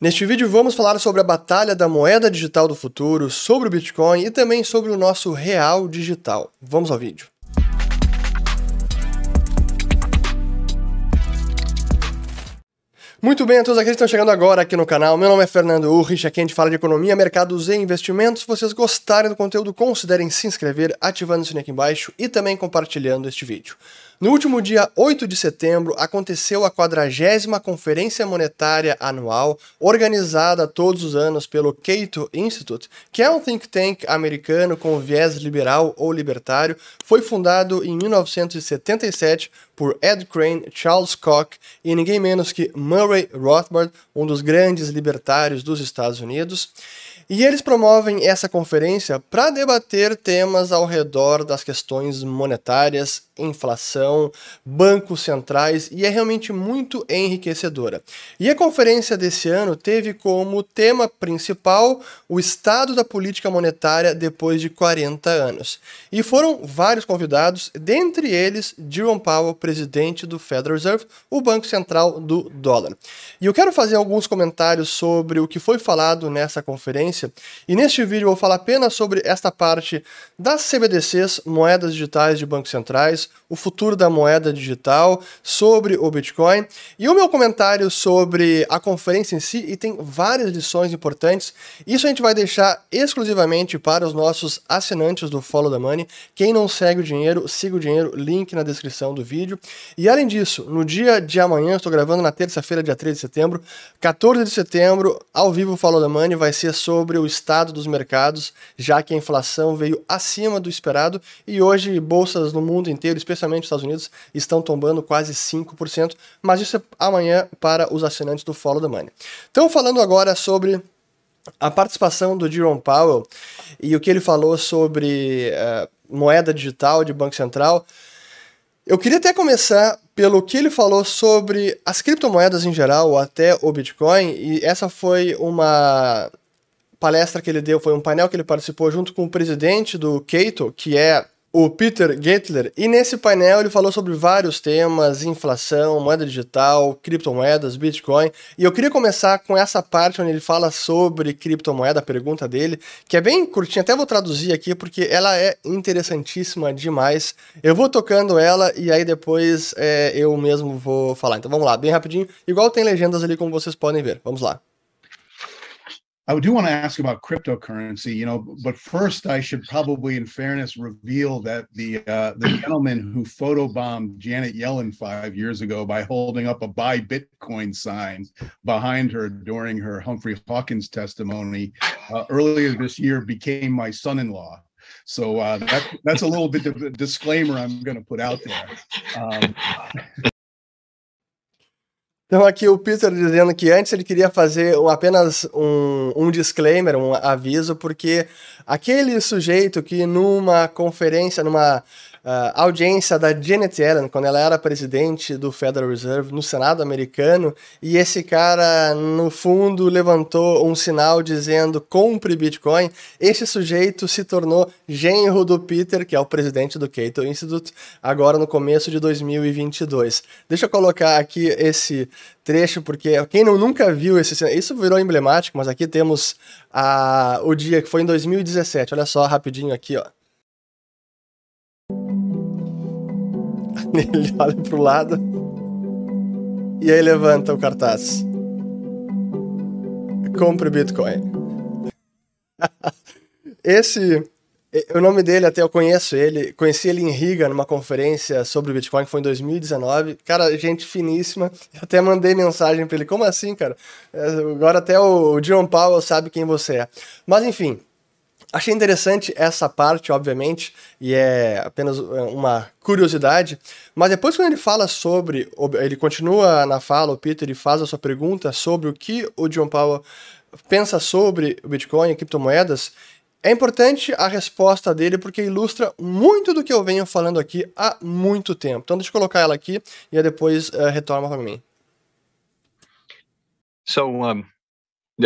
Neste vídeo vamos falar sobre a batalha da moeda digital do futuro, sobre o Bitcoin e também sobre o nosso real digital. Vamos ao vídeo. Muito bem a todos aqueles que estão chegando agora aqui no canal. Meu nome é Fernando Urrich, aqui a gente fala de economia, mercados e investimentos. Se vocês gostarem do conteúdo, considerem se inscrever, ativando o sininho aqui embaixo e também compartilhando este vídeo. No último dia 8 de setembro, aconteceu a 40 Conferência Monetária Anual, organizada todos os anos pelo Cato Institute, que é um think tank americano com viés liberal ou libertário. Foi fundado em 1977 por Ed Crane, Charles Koch e ninguém menos que Murray Rothbard, um dos grandes libertários dos Estados Unidos. E eles promovem essa conferência para debater temas ao redor das questões monetárias, inflação, bancos centrais e é realmente muito enriquecedora. E a conferência desse ano teve como tema principal o estado da política monetária depois de 40 anos. E foram vários convidados, dentre eles Jerome Powell, presidente do Federal Reserve, o Banco Central do dólar. E eu quero fazer alguns comentários sobre o que foi falado nessa conferência e neste vídeo eu vou falar apenas sobre esta parte das CBDCs, moedas digitais de bancos centrais, o futuro da moeda digital, sobre o Bitcoin e o meu comentário sobre a conferência em si e tem várias lições importantes. Isso a gente vai deixar exclusivamente para os nossos assinantes do Follow the Money. Quem não segue o dinheiro, siga o dinheiro, link na descrição do vídeo. E além disso, no dia de amanhã, estou gravando na terça-feira, dia 3 de setembro, 14 de setembro, ao vivo Follow the Money vai ser sobre o estado dos mercados, já que a inflação veio acima do esperado e hoje bolsas no mundo inteiro, especialmente nos Estados Unidos, estão tombando quase 5%, mas isso é amanhã para os assinantes do Follow the Money. Então, falando agora sobre a participação do Jerome Powell e o que ele falou sobre uh, moeda digital de Banco Central, eu queria até começar pelo que ele falou sobre as criptomoedas em geral, ou até o Bitcoin, e essa foi uma palestra que ele deu, foi um painel que ele participou junto com o presidente do Cato, que é o Peter Gettler, e nesse painel ele falou sobre vários temas, inflação, moeda digital, criptomoedas, Bitcoin, e eu queria começar com essa parte onde ele fala sobre criptomoeda, a pergunta dele, que é bem curtinha, até vou traduzir aqui porque ela é interessantíssima demais. Eu vou tocando ela e aí depois é, eu mesmo vou falar. Então vamos lá, bem rapidinho, igual tem legendas ali como vocês podem ver. Vamos lá. I do want to ask about cryptocurrency, you know, but first I should probably, in fairness, reveal that the uh, the gentleman who photobombed Janet Yellen five years ago by holding up a "Buy Bitcoin" sign behind her during her Humphrey Hawkins testimony uh, earlier this year became my son-in-law. So uh, that, that's a little bit of a disclaimer I'm going to put out there. Um, Então aqui o Peter dizendo que antes ele queria fazer apenas um, um disclaimer, um aviso, porque aquele sujeito que numa conferência, numa audiência da Janet Yellen, quando ela era presidente do Federal Reserve no Senado americano, e esse cara, no fundo, levantou um sinal dizendo compre Bitcoin. Esse sujeito se tornou genro do Peter, que é o presidente do Cato Institute, agora no começo de 2022. Deixa eu colocar aqui esse trecho, porque quem não, nunca viu esse isso virou emblemático, mas aqui temos a, o dia que foi em 2017. Olha só, rapidinho aqui, ó. Ele olha pro lado e aí levanta o cartaz. Compre Bitcoin. Esse o nome dele, até eu conheço ele, conheci ele em Riga, numa conferência sobre Bitcoin, que foi em 2019. Cara, gente finíssima. Até mandei mensagem para ele: como assim, cara? É, agora até o John Powell sabe quem você é. Mas enfim, Achei interessante essa parte, obviamente, e é apenas é, uma curiosidade, mas depois quando ele fala sobre, ele continua na fala, o Peter, e faz a sua pergunta sobre o que o John Powell pensa sobre o Bitcoin e criptomoedas, é importante a resposta dele porque ilustra muito do que eu venho falando aqui há muito tempo. Então deixa eu colocar ela aqui e depois uh, retorna para mim. So um,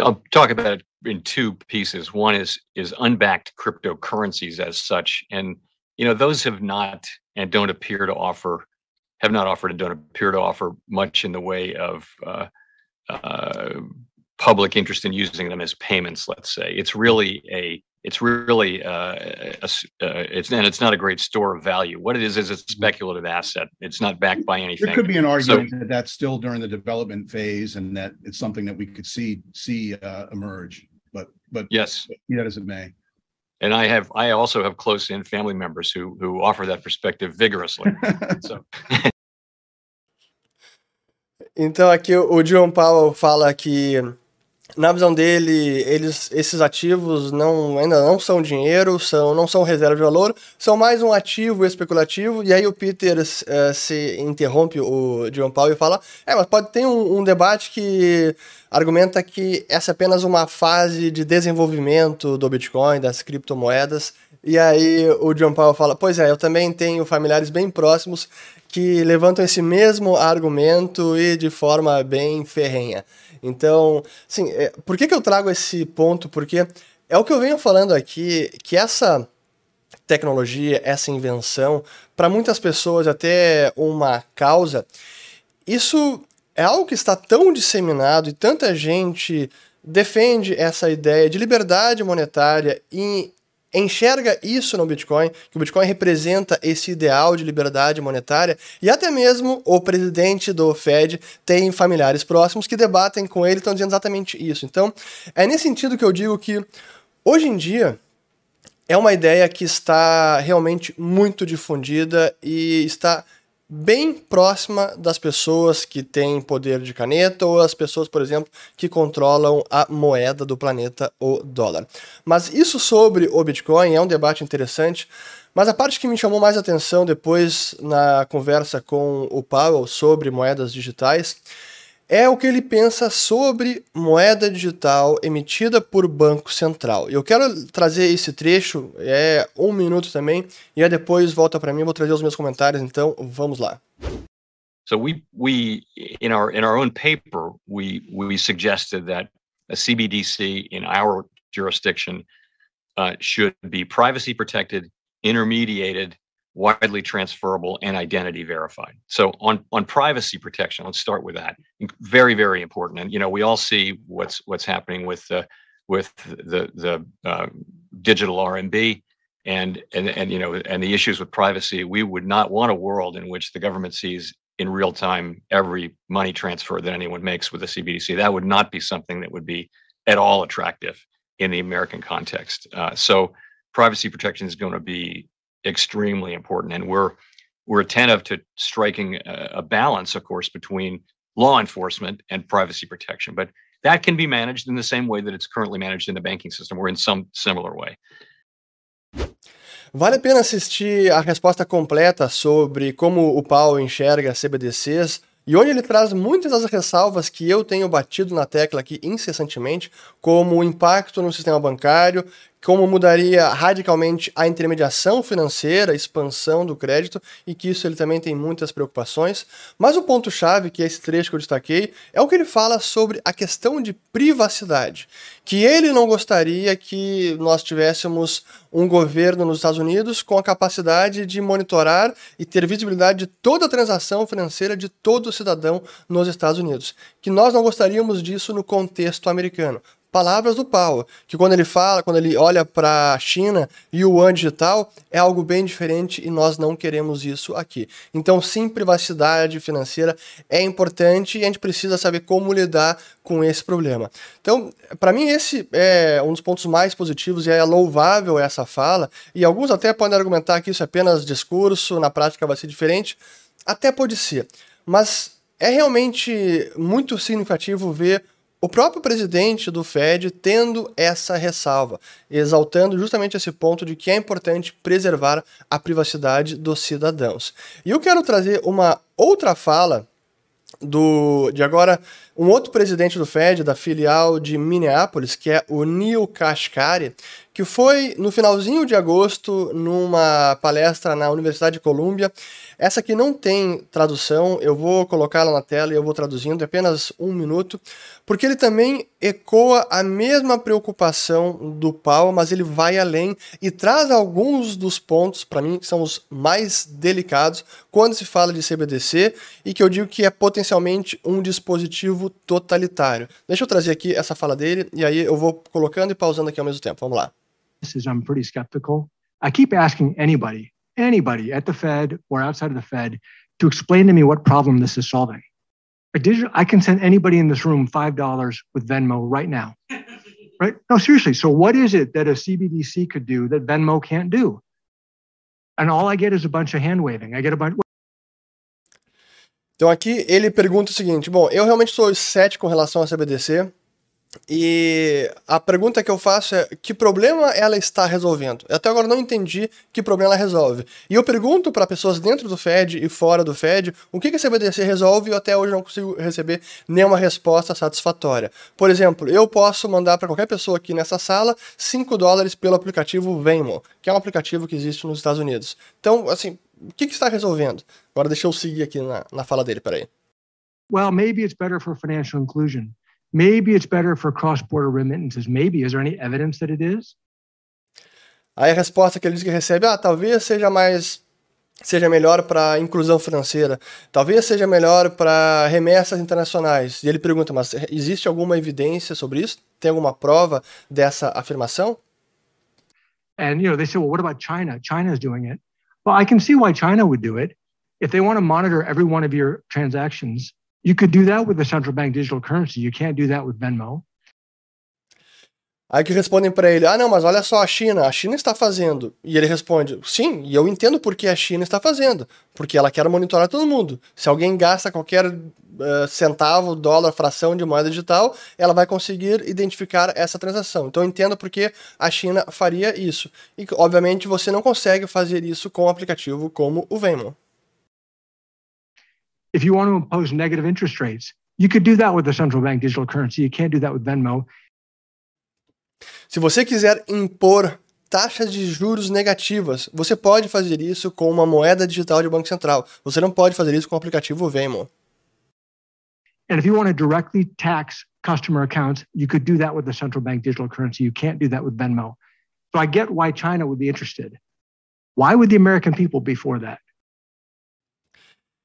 I'll talk about it in two pieces. One is is unbacked cryptocurrencies as such, and you know those have not and don't appear to offer have not offered and don't appear to offer much in the way of uh, uh, public interest in using them as payments. Let's say it's really a it's really uh, a, a, uh, it's and it's not a great store of value. What it is is it's a mm-hmm. speculative asset. It's not backed by anything. There could be an argument so, that that's still during the development phase, and that it's something that we could see see uh, emerge. But but yes, be that as it may. And I have I also have close in family members who who offer that perspective vigorously. so. Então aqui o John Powell fala que na visão dele, eles, esses ativos não, ainda não são dinheiro, são, não são reserva de valor, são mais um ativo especulativo. E aí o Peter uh, se interrompe o John Paul e fala: é, mas pode ter um, um, debate que argumenta que essa é apenas uma fase de desenvolvimento do Bitcoin, das criptomoedas. E aí o John Paul fala: pois é, eu também tenho familiares bem próximos que levantam esse mesmo argumento e de forma bem ferrenha. Então, sim, é, por que, que eu trago esse ponto? Porque é o que eu venho falando aqui, que essa tecnologia, essa invenção, para muitas pessoas até uma causa, isso é algo que está tão disseminado e tanta gente defende essa ideia de liberdade monetária e enxerga isso no Bitcoin, que o Bitcoin representa esse ideal de liberdade monetária, e até mesmo o presidente do Fed tem familiares próximos que debatem com ele, estão dizendo exatamente isso. Então, é nesse sentido que eu digo que hoje em dia é uma ideia que está realmente muito difundida e está bem próxima das pessoas que têm poder de caneta ou as pessoas, por exemplo, que controlam a moeda do planeta, o dólar. Mas isso sobre o Bitcoin é um debate interessante. Mas a parte que me chamou mais atenção depois na conversa com o Powell sobre moedas digitais é o que ele pensa sobre moeda digital emitida por Banco Central. Eu quero trazer esse trecho, é um minuto também, e aí depois volta para mim, vou trazer os meus comentários, então vamos lá. So we we in our in our own paper we we suggested that a CBDC in our jurisdiction uh, should be privacy protected, intermediated, widely transferable and identity verified. So on on privacy protection, let's start with that. Very very important. And you know we all see what's what's happening with the with the the uh, digital RMB and and and you know and the issues with privacy. We would not want a world in which the government sees in real time every money transfer that anyone makes with a CBDC. That would not be something that would be at all attractive in the American context. Uh, so privacy protection is going to be extremely important, and we're we're attentive to striking a, a balance, of course, between law enforcement and privacy protection. But that can be managed in the same way that it's currently managed in the banking system, or in some similar way. Vale a pena assistir a resposta completa sobre como o Paulo enxerga CBDCs e onde ele traz muitas das ressalvas que eu tenho batido na tecla aqui incessantemente, como o impacto no sistema bancário, como mudaria radicalmente a intermediação financeira, a expansão do crédito, e que isso ele também tem muitas preocupações. Mas o ponto-chave, que é esse trecho que eu destaquei, é o que ele fala sobre a questão de privacidade. Que ele não gostaria que nós tivéssemos um governo nos Estados Unidos com a capacidade de monitorar e ter visibilidade de toda a transação financeira de todo cidadão nos Estados Unidos. Que nós não gostaríamos disso no contexto americano palavras do Paulo, que quando ele fala, quando ele olha para a China e o Yuan digital, é algo bem diferente e nós não queremos isso aqui. Então, sim, privacidade financeira é importante e a gente precisa saber como lidar com esse problema. Então, para mim, esse é um dos pontos mais positivos e é louvável essa fala, e alguns até podem argumentar que isso é apenas discurso, na prática vai ser diferente. Até pode ser, mas é realmente muito significativo ver o próprio presidente do Fed tendo essa ressalva, exaltando justamente esse ponto de que é importante preservar a privacidade dos cidadãos. E eu quero trazer uma outra fala do de agora um outro presidente do Fed da filial de Minneapolis, que é o Neil Kashkari, que foi no finalzinho de agosto numa palestra na Universidade de Colômbia. Essa aqui não tem tradução, eu vou colocá-la na tela e eu vou traduzindo, é apenas um minuto, porque ele também ecoa a mesma preocupação do Paulo, mas ele vai além e traz alguns dos pontos, para mim, que são os mais delicados quando se fala de CBDC e que eu digo que é potencialmente um dispositivo totalitário. Deixa eu trazer aqui essa fala dele e aí eu vou colocando e pausando aqui ao mesmo tempo. Vamos lá. I'm pretty skeptical. I keep asking anybody, anybody at the Fed or outside of the Fed to explain to me what problem this is solving. A digital, I can send anybody in this room $5 with Venmo right now. Right? No, seriously. So what is it that a CBDC could do that Venmo can't do? And all I get is a bunch of hand waving. I get a bunch. Então aqui ele pergunta o seguinte: bom, eu realmente sou cético com relação à CBDC. E a pergunta que eu faço é: que problema ela está resolvendo? Eu até agora não entendi que problema ela resolve. E eu pergunto para pessoas dentro do Fed e fora do Fed o que, que a CBDC resolve e eu até hoje não consigo receber nenhuma resposta satisfatória. Por exemplo, eu posso mandar para qualquer pessoa aqui nessa sala 5 dólares pelo aplicativo Venmo, que é um aplicativo que existe nos Estados Unidos. Então, assim, o que, que está resolvendo? Agora deixa eu seguir aqui na, na fala dele, peraí. Well, maybe it's better for financial inclusion. Maybe it's better for cross-border remittances. Maybe. Is there any evidence that it is? Aí a resposta que ele diz que recebe, ah, talvez seja mais seja melhor para inclusão financeira, talvez seja melhor para remessas internacionais. E ele pergunta, mas existe alguma evidência sobre isso? Tem alguma prova dessa afirmação? And you know, they say, well, what about China? China is doing it. Well, I can see why China would do it. If they want to monitor every one of your transactions, You could do that with the central bank digital currency. You can't do that with Venmo. Aí que respondem para ele: ah, não, mas olha só a China, a China está fazendo. E ele responde: sim, e eu entendo por que a China está fazendo. Porque ela quer monitorar todo mundo. Se alguém gasta qualquer uh, centavo, dólar, fração de moeda digital, ela vai conseguir identificar essa transação. Então eu entendo por que a China faria isso. E, obviamente, você não consegue fazer isso com um aplicativo como o Venmo. If you want to impose negative interest rates, you could do that with a central bank digital currency. You can't do that with Venmo. Se você quiser impor taxas de juros negativas, você pode fazer isso com uma moeda digital de Banco Central. Você não pode fazer isso com o aplicativo Venmo. And if you want to directly tax customer accounts, you could do that with the central bank digital currency. You can't do that with Venmo. So I get why China would be interested. Why would the American people be for that?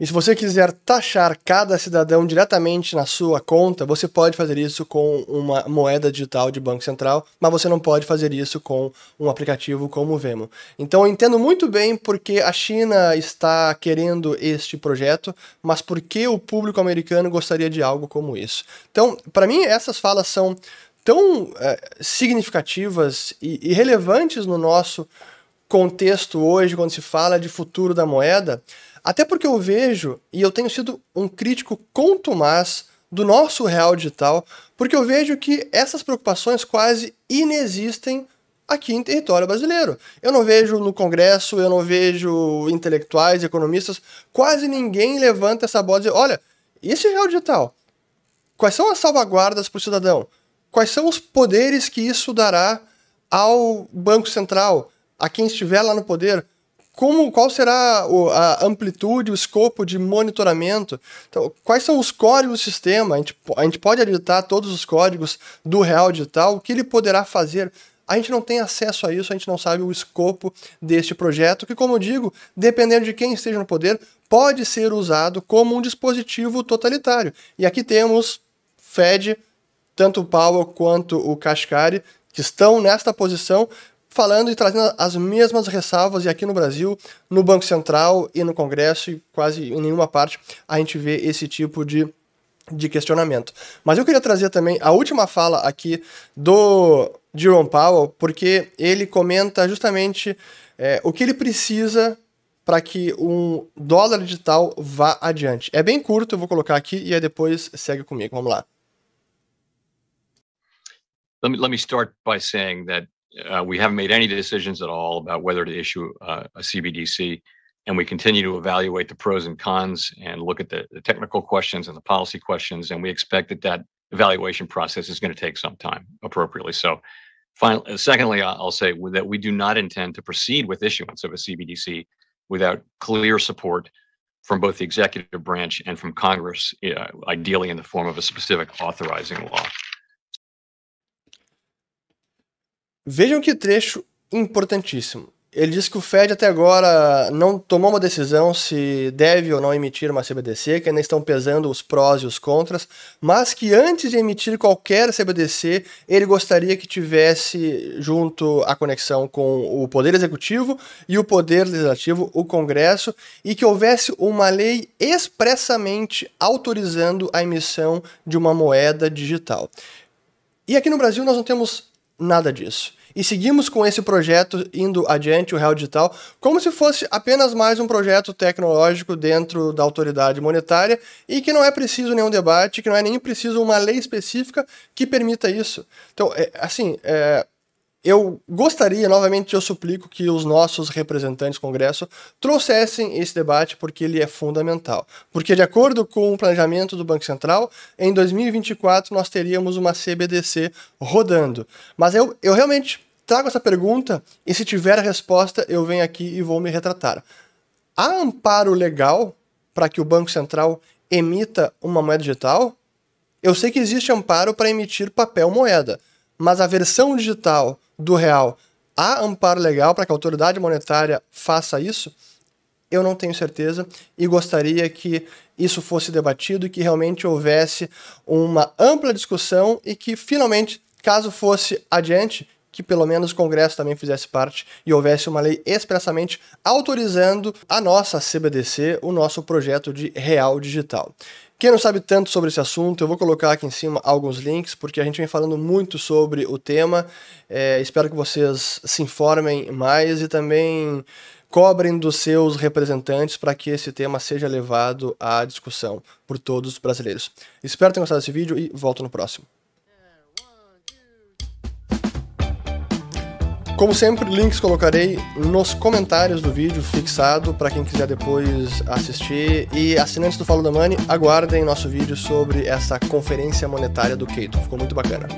E se você quiser taxar cada cidadão diretamente na sua conta, você pode fazer isso com uma moeda digital de Banco Central, mas você não pode fazer isso com um aplicativo como o Vemo. Então eu entendo muito bem porque a China está querendo este projeto, mas por que o público americano gostaria de algo como isso. Então, para mim, essas falas são tão é, significativas e, e relevantes no nosso contexto hoje, quando se fala de futuro da moeda até porque eu vejo, e eu tenho sido um crítico contumaz do nosso real digital, porque eu vejo que essas preocupações quase inexistem aqui em território brasileiro. Eu não vejo no Congresso, eu não vejo intelectuais, economistas, quase ninguém levanta essa bola e diz, olha, esse real digital, quais são as salvaguardas para o cidadão? Quais são os poderes que isso dará ao Banco Central, a quem estiver lá no poder? Como, qual será a amplitude, o escopo de monitoramento? Então, quais são os códigos do sistema? A gente, a gente pode editar todos os códigos do Real Digital, o que ele poderá fazer? A gente não tem acesso a isso, a gente não sabe o escopo deste projeto, que, como eu digo, dependendo de quem esteja no poder, pode ser usado como um dispositivo totalitário. E aqui temos Fed, tanto o Powell quanto o Kashkari, que estão nesta posição falando e trazendo as mesmas ressalvas, e aqui no Brasil, no Banco Central e no Congresso, e quase em nenhuma parte a gente vê esse tipo de, de questionamento. Mas eu queria trazer também a última fala aqui do Jerome Powell, porque ele comenta justamente é, o que ele precisa para que um dólar digital vá adiante. É bem curto, eu vou colocar aqui e aí depois segue comigo. Vamos lá. Let me, let me start by saying that uh, we haven't made any decisions at all about whether to issue uh, a CBDC, and we continue to evaluate the pros and cons and look at the, the technical questions and the policy questions, and we expect that that evaluation process is going to take some time appropriately. So, finally, uh, secondly, I'll say that we do not intend to proceed with issuance of a CBDC without clear support from both the executive branch and from Congress, uh, ideally in the form of a specific authorizing law. Vejam que trecho importantíssimo. Ele disse que o Fed até agora não tomou uma decisão se deve ou não emitir uma CBDC, que ainda estão pesando os prós e os contras, mas que antes de emitir qualquer CBDC, ele gostaria que tivesse junto a conexão com o Poder Executivo e o Poder Legislativo, o Congresso, e que houvesse uma lei expressamente autorizando a emissão de uma moeda digital. E aqui no Brasil nós não temos nada disso e seguimos com esse projeto indo adiante, o Real Digital, como se fosse apenas mais um projeto tecnológico dentro da autoridade monetária e que não é preciso nenhum debate, que não é nem preciso uma lei específica que permita isso. Então, é, assim, é, eu gostaria, novamente, eu suplico que os nossos representantes do Congresso trouxessem esse debate porque ele é fundamental. Porque, de acordo com o planejamento do Banco Central, em 2024 nós teríamos uma CBDC rodando. Mas eu, eu realmente trago essa pergunta e, se tiver a resposta, eu venho aqui e vou me retratar. Há amparo legal para que o Banco Central emita uma moeda digital? Eu sei que existe amparo para emitir papel moeda, mas a versão digital do real há amparo legal para que a autoridade monetária faça isso? Eu não tenho certeza e gostaria que isso fosse debatido e que realmente houvesse uma ampla discussão e que finalmente, caso fosse adiante, que pelo menos o Congresso também fizesse parte e houvesse uma lei expressamente autorizando a nossa CBDC, o nosso projeto de real digital. Quem não sabe tanto sobre esse assunto, eu vou colocar aqui em cima alguns links, porque a gente vem falando muito sobre o tema. É, espero que vocês se informem mais e também cobrem dos seus representantes para que esse tema seja levado à discussão por todos os brasileiros. Espero ter gostado desse vídeo e volto no próximo. Como sempre, links colocarei nos comentários do vídeo fixado para quem quiser depois assistir. E assinantes do Falo da Money, aguardem nosso vídeo sobre essa conferência monetária do Keito. Ficou muito bacana.